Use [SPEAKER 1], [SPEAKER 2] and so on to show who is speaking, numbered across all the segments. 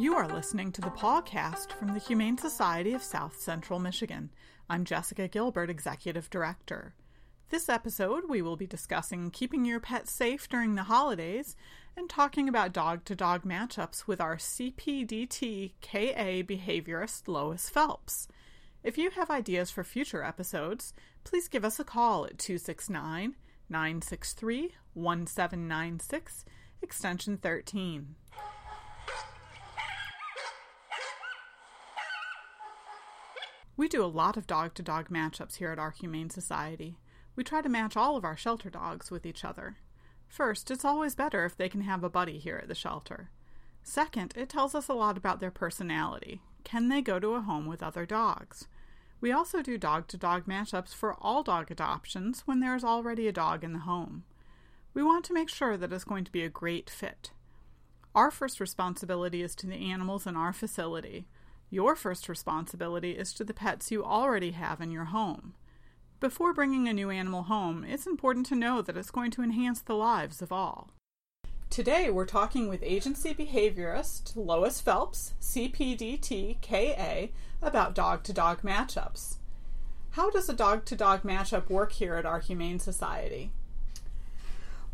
[SPEAKER 1] You are listening to the podcast from the Humane Society of South Central Michigan. I'm Jessica Gilbert, Executive Director. This episode, we will be discussing keeping your pet safe during the holidays and talking about dog to dog matchups with our CPDT KA behaviorist Lois Phelps. If you have ideas for future episodes, please give us a call at 269 963 1796, extension 13. We do a lot of dog to dog matchups here at our Humane Society. We try to match all of our shelter dogs with each other. First, it's always better if they can have a buddy here at the shelter. Second, it tells us a lot about their personality. Can they go to a home with other dogs? We also do dog to dog matchups for all dog adoptions when there is already a dog in the home. We want to make sure that it's going to be a great fit. Our first responsibility is to the animals in our facility. Your first responsibility is to the pets you already have in your home. Before bringing a new animal home, it's important to know that it's going to enhance the lives of all. Today, we're talking with agency behaviorist Lois Phelps, CPDT KA, about dog to dog matchups. How does a dog to dog matchup work here at our Humane Society?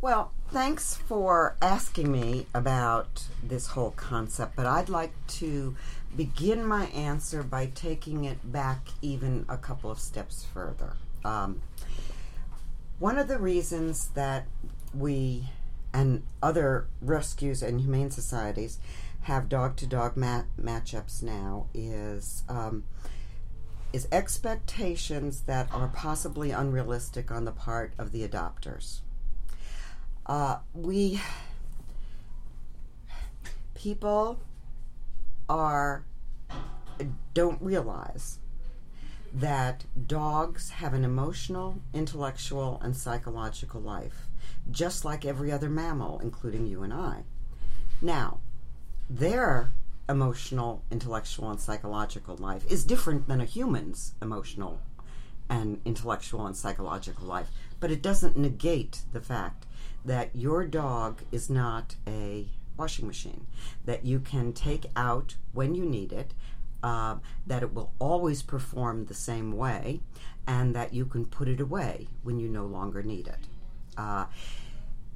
[SPEAKER 2] Well, thanks for asking me about this whole concept, but I'd like to begin my answer by taking it back even a couple of steps further. Um, one of the reasons that we and other rescues and humane societies have dog to dog matchups now is um, is expectations that are possibly unrealistic on the part of the adopters. Uh, we people are don't realize that dogs have an emotional, intellectual, and psychological life, just like every other mammal, including you and I. Now, their emotional, intellectual, and psychological life is different than a human's emotional and intellectual and psychological life, but it doesn't negate the fact that your dog is not a washing machine that you can take out when you need it, uh, that it will always perform the same way, and that you can put it away when you no longer need it. Uh,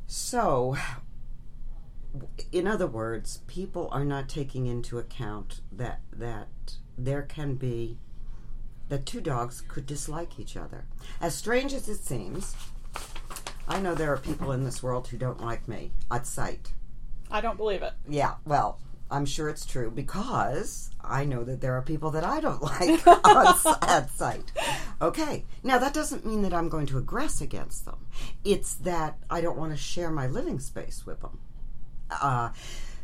[SPEAKER 2] so, in other words, people are not taking into account that that there can be that two dogs could dislike each other. As strange as it seems, I know there are people in this world who don't like me at sight.
[SPEAKER 1] I don't believe it.
[SPEAKER 2] Yeah, well, I'm sure it's true because I know that there are people that I don't like on at sight. Okay, now that doesn't mean that I'm going to aggress against them. It's that I don't want to share my living space with them. Uh,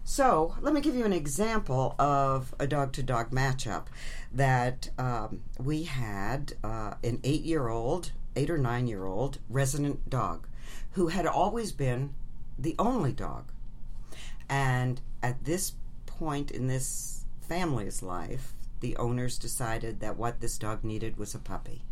[SPEAKER 2] so let me give you an example of a dog to dog matchup that um, we had uh, an eight year old, eight or nine year old resident dog who had always been the only dog and at this point in this family's life, the owners decided that what this dog needed was a puppy.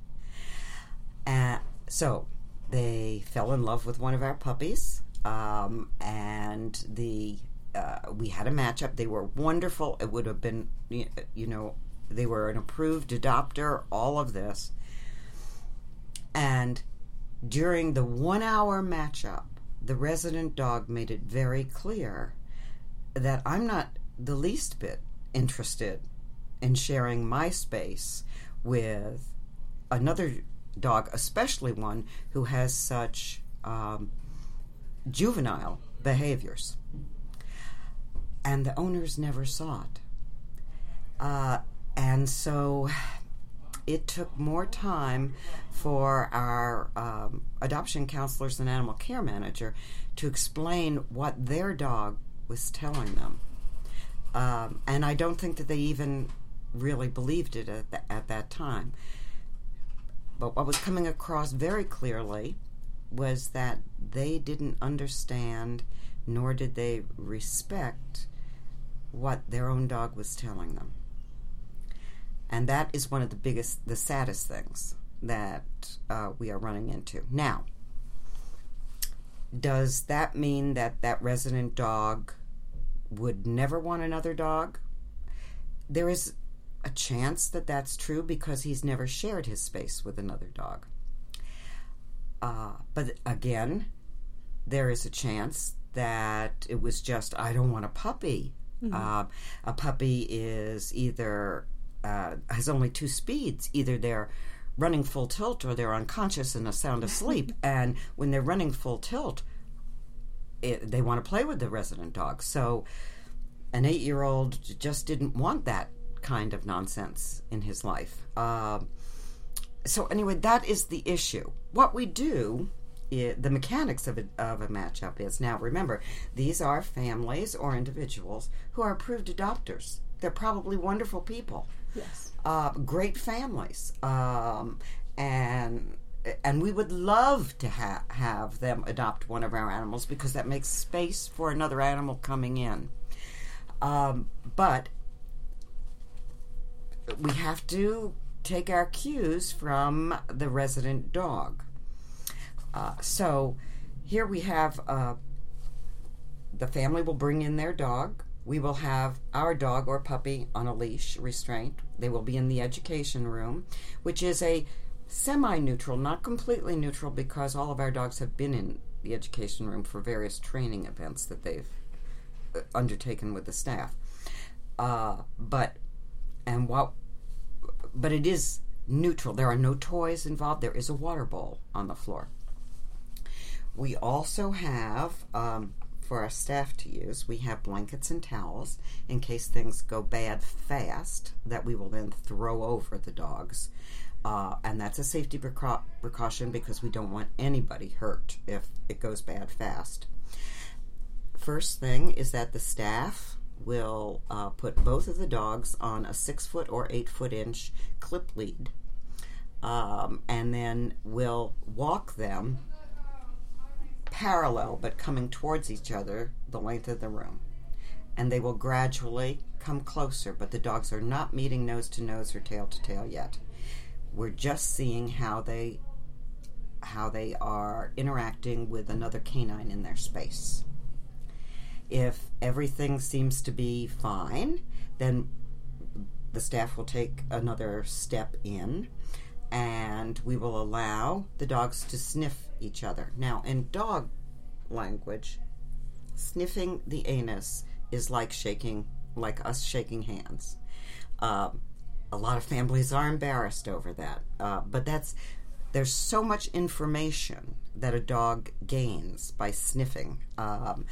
[SPEAKER 2] And so they fell in love with one of our puppies, um, and the uh, we had a matchup. They were wonderful. It would have been, you know, they were an approved adopter. All of this, and during the one-hour matchup, the resident dog made it very clear that I'm not the least bit interested in sharing my space with another dog, especially one who has such um, juvenile behaviors. And the owners never saw it. Uh, and so it took more time for our um, adoption counselors and animal care manager to explain what their dog was telling them. Um, and I don't think that they even really believed it at, the, at that time. But what was coming across very clearly was that they didn't understand nor did they respect what their own dog was telling them. And that is one of the biggest, the saddest things that uh, we are running into. Now, does that mean that that resident dog would never want another dog? there is a chance that that's true because he's never shared his space with another dog. Uh, but again, there is a chance that it was just, I don't want a puppy. Mm-hmm. Uh, a puppy is either, uh, has only two speeds. Either they're running full tilt or they're unconscious and a sound asleep. and when they're running full tilt, it, they want to play with the resident dog. So an eight year old just didn't want that kind of nonsense in his life. Uh, so, anyway, that is the issue. What we do, is, the mechanics of a, of a matchup is now remember, these are families or individuals who are approved adopters. They're probably wonderful people.
[SPEAKER 1] Yes.
[SPEAKER 2] Uh, great families. Um, and and we would love to ha- have them adopt one of our animals because that makes space for another animal coming in. Um, but we have to take our cues from the resident dog. Uh, so here we have uh, the family will bring in their dog. We will have our dog or puppy on a leash, restraint. They will be in the education room, which is a semi neutral, not completely neutral, because all of our dogs have been in the education room for various training events that they've uh, undertaken with the staff. Uh, but and what but it is neutral. There are no toys involved. There is a water bowl on the floor. We also have, um, for our staff to use, we have blankets and towels in case things go bad fast that we will then throw over the dogs. Uh, and that's a safety precau- precaution because we don't want anybody hurt if it goes bad fast. First thing is that the staff will uh, put both of the dogs on a six foot or eight foot inch clip lead. Um, and then we'll walk them parallel but coming towards each other the length of the room. And they will gradually come closer, but the dogs are not meeting nose to nose or tail to tail yet. We're just seeing how they how they are interacting with another canine in their space. If everything seems to be fine, then the staff will take another step in and we will allow the dogs to sniff each other. Now, in dog language, sniffing the anus is like shaking, like us shaking hands. Uh, a lot of families are embarrassed over that, uh, but that's there's so much information that a dog gains by sniffing. Um,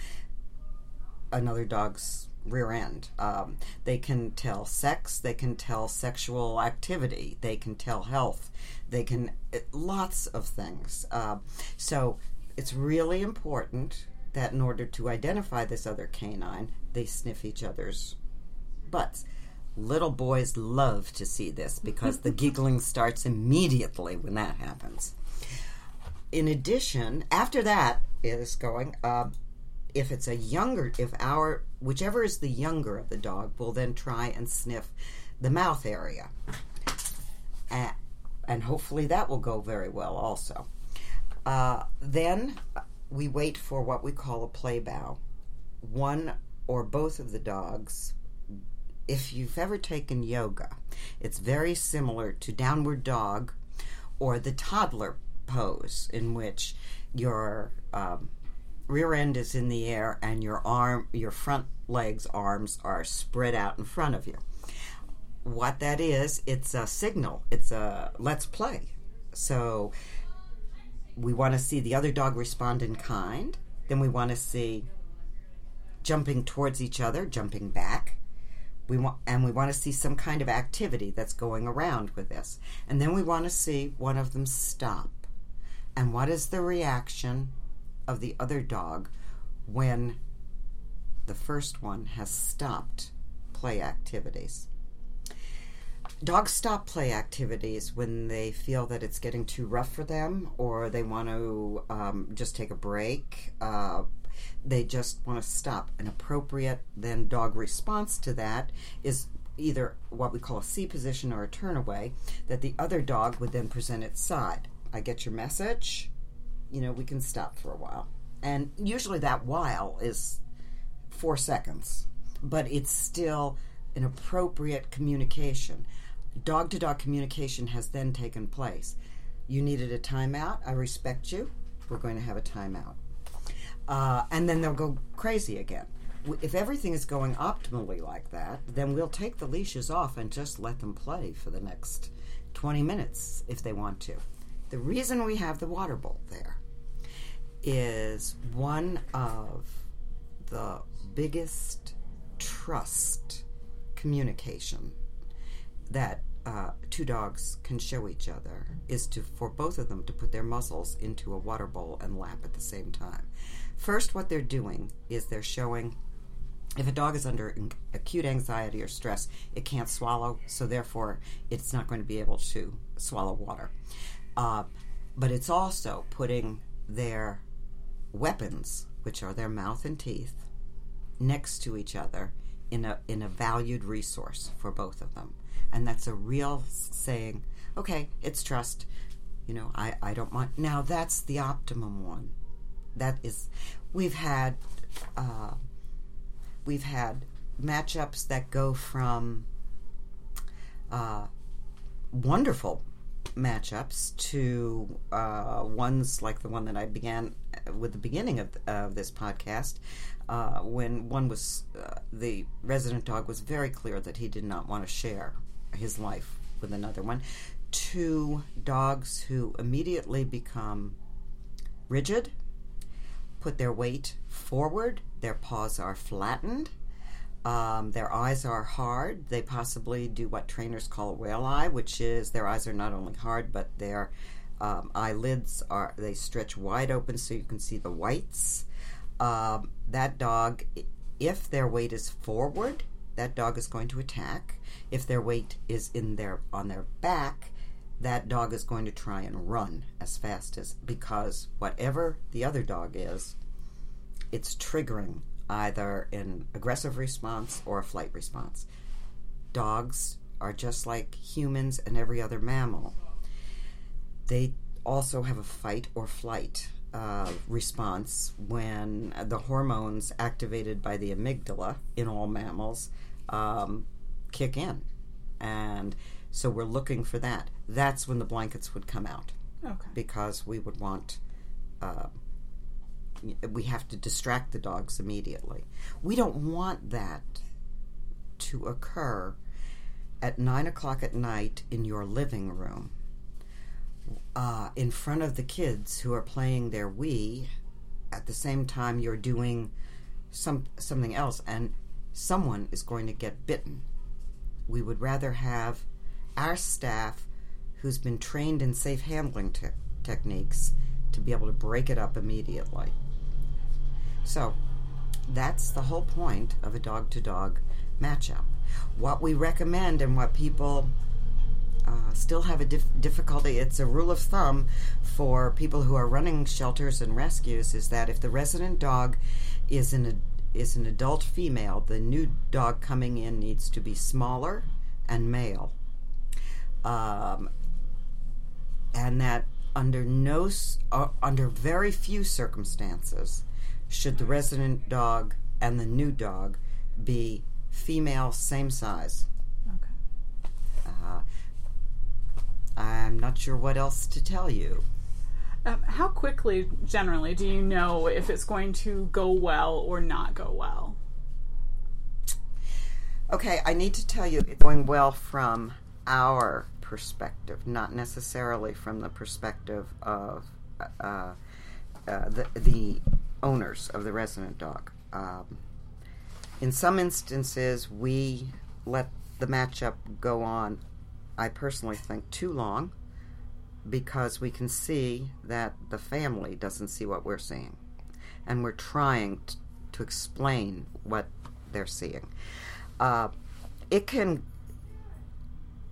[SPEAKER 2] another dog's rear end. Um, they can tell sex, they can tell sexual activity, they can tell health, they can it, lots of things. Uh, so it's really important that in order to identify this other canine, they sniff each other's butts. Little boys love to see this because the giggling starts immediately when that happens. In addition, after that is going, uh, if it's a younger, if our, whichever is the younger of the dog, will then try and sniff the mouth area. And, hopefully that will go very well also. Uh, then we wait for what we call a play bow. One or both of the dogs, if you've ever taken yoga, it's very similar to downward dog or the toddler pose, in which your um, rear end is in the air and your arm your front legs arms are spread out in front of you. What that is it's a signal. It's a let's play. So we want to see the other dog respond in kind. Then we want to see jumping towards each other jumping back. We want and we want to see some kind of activity that's going around with this. And then we want to see one of them stop. And what is the reaction of the other dog when the first one has stopped play activities. Dogs stop play activities when they feel that it's getting too rough for them or they want to um, just take a break. Uh, they just want to stop. An appropriate then dog response to that is either what we call a C position or a turn away, that the other dog would then present its side. I get your message you know, we can stop for a while. And usually that while is four seconds, but it's still an appropriate communication. Dog to dog communication has then taken place. You needed a timeout. I respect you. We're going to have a timeout. Uh, and then they'll go crazy again. If everything is going optimally like that, then we'll take the leashes off and just let them play for the next 20 minutes if they want to. The reason we have the water bowl there is one of the biggest trust communication that uh, two dogs can show each other is to for both of them to put their muzzles into a water bowl and lap at the same time. First, what they're doing is they're showing if a dog is under acute anxiety or stress, it can't swallow, so therefore it's not going to be able to swallow water. Uh, but it's also putting their weapons, which are their mouth and teeth, next to each other in a in a valued resource for both of them, and that's a real saying. Okay, it's trust. You know, I I don't mind. now. That's the optimum one. That is, we've had. Uh, we've had matchups that go from uh, wonderful matchups to uh, ones like the one that I began with the beginning of, of this podcast, uh, when one was uh, the resident dog was very clear that he did not want to share his life with another one, Two dogs who immediately become rigid, put their weight forward, their paws are flattened. Um, their eyes are hard. They possibly do what trainers call whale eye, which is their eyes are not only hard, but their um, eyelids are they stretch wide open so you can see the whites. Um, that dog, if their weight is forward, that dog is going to attack. If their weight is in their on their back, that dog is going to try and run as fast as because whatever the other dog is, it's triggering either an aggressive response or a flight response. Dogs are just like humans and every other mammal. They also have a fight or flight uh, response when the hormones activated by the amygdala in all mammals um, kick in. And so we're looking for that. That's when the blankets would come out
[SPEAKER 1] Okay.
[SPEAKER 2] because we would want uh, we have to distract the dogs immediately. We don't want that to occur at nine o'clock at night in your living room, uh, in front of the kids who are playing their Wii. At the same time, you're doing some something else, and someone is going to get bitten. We would rather have our staff, who's been trained in safe handling te- techniques, to be able to break it up immediately. So, that's the whole point of a dog to dog matchup. What we recommend and what people uh, still have a dif- difficulty, it's a rule of thumb for people who are running shelters and rescues, is that if the resident dog is an, is an adult female, the new dog coming in needs to be smaller and male. Um, and that under no uh, under very few circumstances should the resident dog and the new dog be female same size
[SPEAKER 1] Okay.
[SPEAKER 2] uh, i'm not sure what else to tell you
[SPEAKER 1] Um, how quickly, generally, do you know if it's going to go well or not go well?
[SPEAKER 2] okay i need to tell you it's going well from our perspective not necessarily from the perspective of uh, uh, the, the owners of the resident dog um, in some instances, we let the matchup go on, I personally think, too long because we can see that the family doesn't see what we're seeing. And we're trying t- to explain what they're seeing. Uh, it can,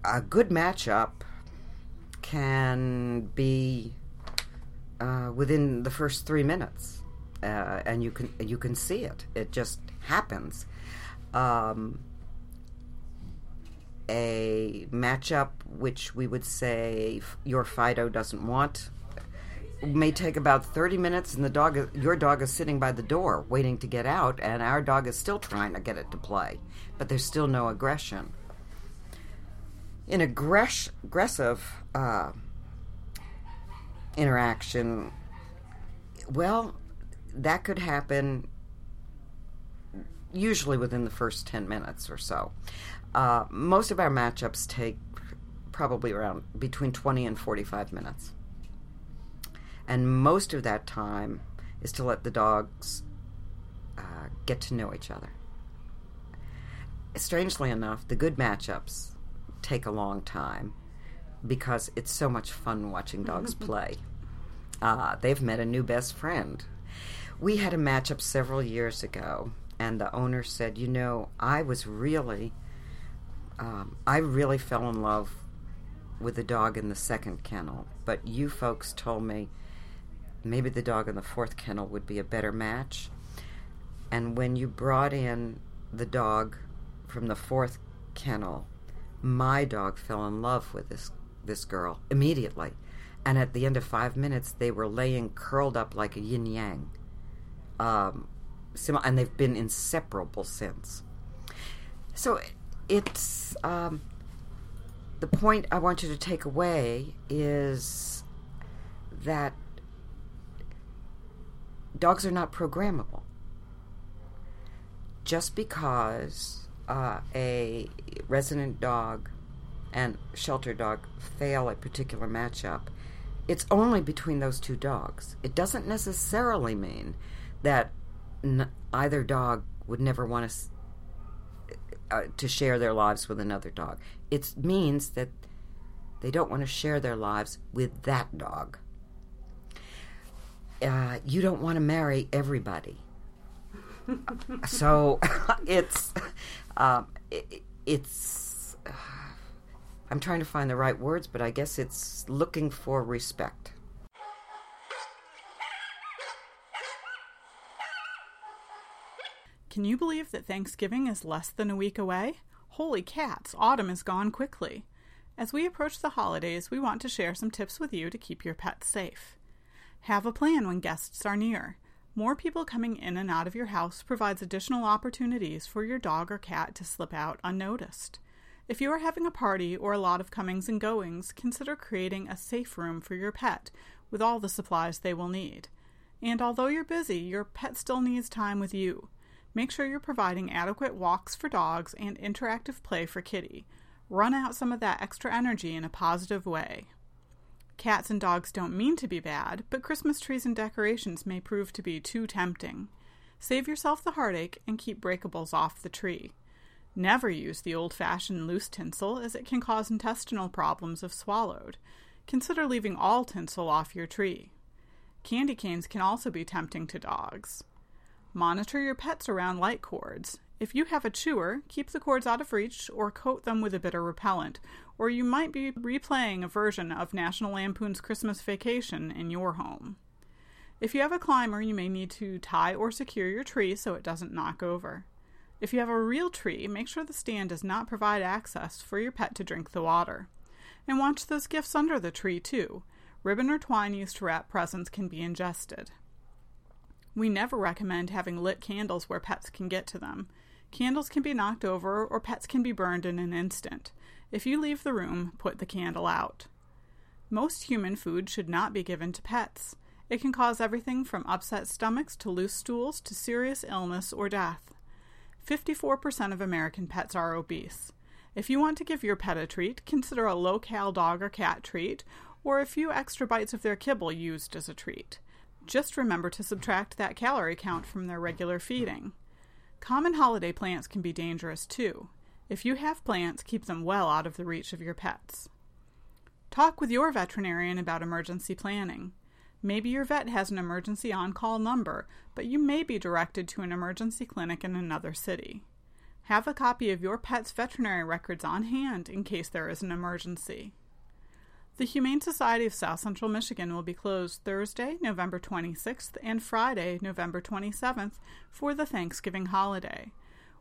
[SPEAKER 2] a good matchup can be uh, within the first three minutes. Uh, and you can you can see it. It just happens. Um, a matchup which we would say your Fido doesn't want. May take about 30 minutes and the dog your dog is sitting by the door waiting to get out and our dog is still trying to get it to play but there's still no aggression. In aggress- aggressive uh, interaction well that could happen usually within the first 10 minutes or so uh, most of our matchups take probably around between 20 and 45 minutes and most of that time is to let the dogs uh, get to know each other. Strangely enough, the good matchups take a long time because it's so much fun watching dogs play. Uh, they've met a new best friend. We had a matchup several years ago, and the owner said, You know, I was really, um, I really fell in love with the dog in the second kennel, but you folks told me maybe the dog in the fourth kennel would be a better match. And when you brought in the dog from the fourth kennel, my dog fell in love with this this girl immediately. And at the end of five minutes, they were laying curled up like a yin yang. Um, and they've been inseparable since. So it's um, the point I want you to take away is that dogs are not programmable. Just because uh, a resident dog and shelter dog fail a particular matchup, it's only between those two dogs. It doesn't necessarily mean that n- either dog would never want to uh, to share their lives with another dog. It means that they don't want to share their lives with that dog uh, you don't want to marry everybody. so it's um, it, it's uh, I'm trying to find the right words, but I guess it's looking for respect.
[SPEAKER 1] Can you believe that Thanksgiving is less than a week away? Holy cats, autumn is gone quickly. As we approach the holidays, we want to share some tips with you to keep your pets safe. Have a plan when guests are near. More people coming in and out of your house provides additional opportunities for your dog or cat to slip out unnoticed. If you are having a party or a lot of comings and goings, consider creating a safe room for your pet with all the supplies they will need. And although you're busy, your pet still needs time with you. Make sure you're providing adequate walks for dogs and interactive play for kitty. Run out some of that extra energy in a positive way. Cats and dogs don't mean to be bad, but Christmas trees and decorations may prove to be too tempting. Save yourself the heartache and keep breakables off the tree. Never use the old fashioned loose tinsel, as it can cause intestinal problems if swallowed. Consider leaving all tinsel off your tree. Candy canes can also be tempting to dogs. Monitor your pets around light cords. If you have a chewer, keep the cords out of reach or coat them with a bitter repellent, or you might be replaying a version of National Lampoon's Christmas Vacation in your home. If you have a climber, you may need to tie or secure your tree so it doesn't knock over. If you have a real tree, make sure the stand does not provide access for your pet to drink the water. And watch those gifts under the tree, too. Ribbon or twine used to wrap presents can be ingested. We never recommend having lit candles where pets can get to them. Candles can be knocked over or pets can be burned in an instant. If you leave the room, put the candle out. Most human food should not be given to pets. It can cause everything from upset stomachs to loose stools to serious illness or death. 54% of American pets are obese. If you want to give your pet a treat, consider a low cal dog or cat treat, or a few extra bites of their kibble used as a treat. Just remember to subtract that calorie count from their regular feeding. Common holiday plants can be dangerous too. If you have plants, keep them well out of the reach of your pets. Talk with your veterinarian about emergency planning. Maybe your vet has an emergency on call number, but you may be directed to an emergency clinic in another city. Have a copy of your pet's veterinary records on hand in case there is an emergency. The Humane Society of South Central Michigan will be closed Thursday, November 26th, and Friday, November 27th, for the Thanksgiving holiday.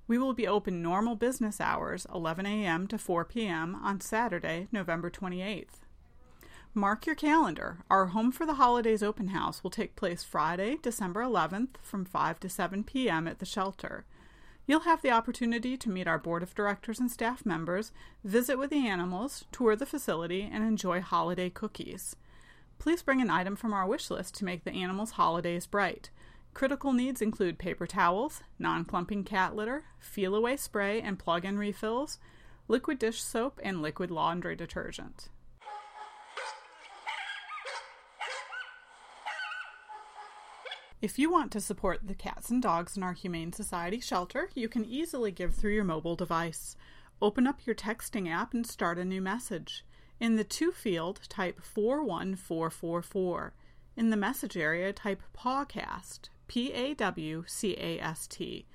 [SPEAKER 1] We will be open normal business hours, 11 a.m. to 4 p.m., on Saturday, November 28th. Mark your calendar. Our Home for the Holidays open house will take place Friday, December 11th from 5 to 7 p.m. at the shelter. You'll have the opportunity to meet our board of directors and staff members, visit with the animals, tour the facility, and enjoy holiday cookies. Please bring an item from our wish list to make the animals' holidays bright. Critical needs include paper towels, non clumping cat litter, Feliway spray and plug in refills, liquid dish soap, and liquid laundry detergent. If you want to support the cats and dogs in our Humane Society shelter, you can easily give through your mobile device. Open up your texting app and start a new message. In the to field, type 41444. In the message area, type PAWCAST, P A W C A S T.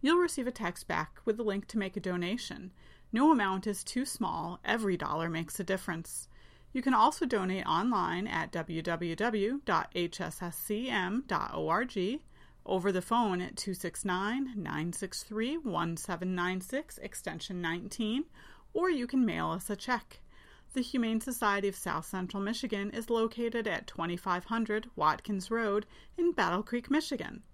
[SPEAKER 1] You'll receive a text back with a link to make a donation. No amount is too small, every dollar makes a difference. You can also donate online at www.hsscm.org, over the phone at 269 963 1796, extension 19, or you can mail us a check. The Humane Society of South Central Michigan is located at 2500 Watkins Road in Battle Creek, Michigan.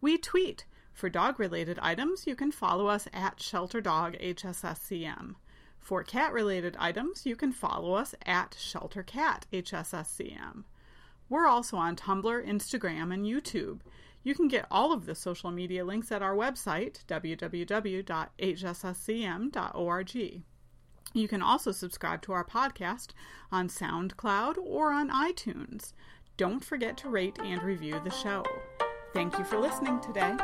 [SPEAKER 1] We tweet. For dog related items, you can follow us at ShelterDogHSSCM. For cat related items, you can follow us at ShelterCatHSSCM. We're also on Tumblr, Instagram, and YouTube. You can get all of the social media links at our website, www.hsscm.org. You can also subscribe to our podcast on SoundCloud or on iTunes. Don't forget to rate and review the show. Thank you for listening today.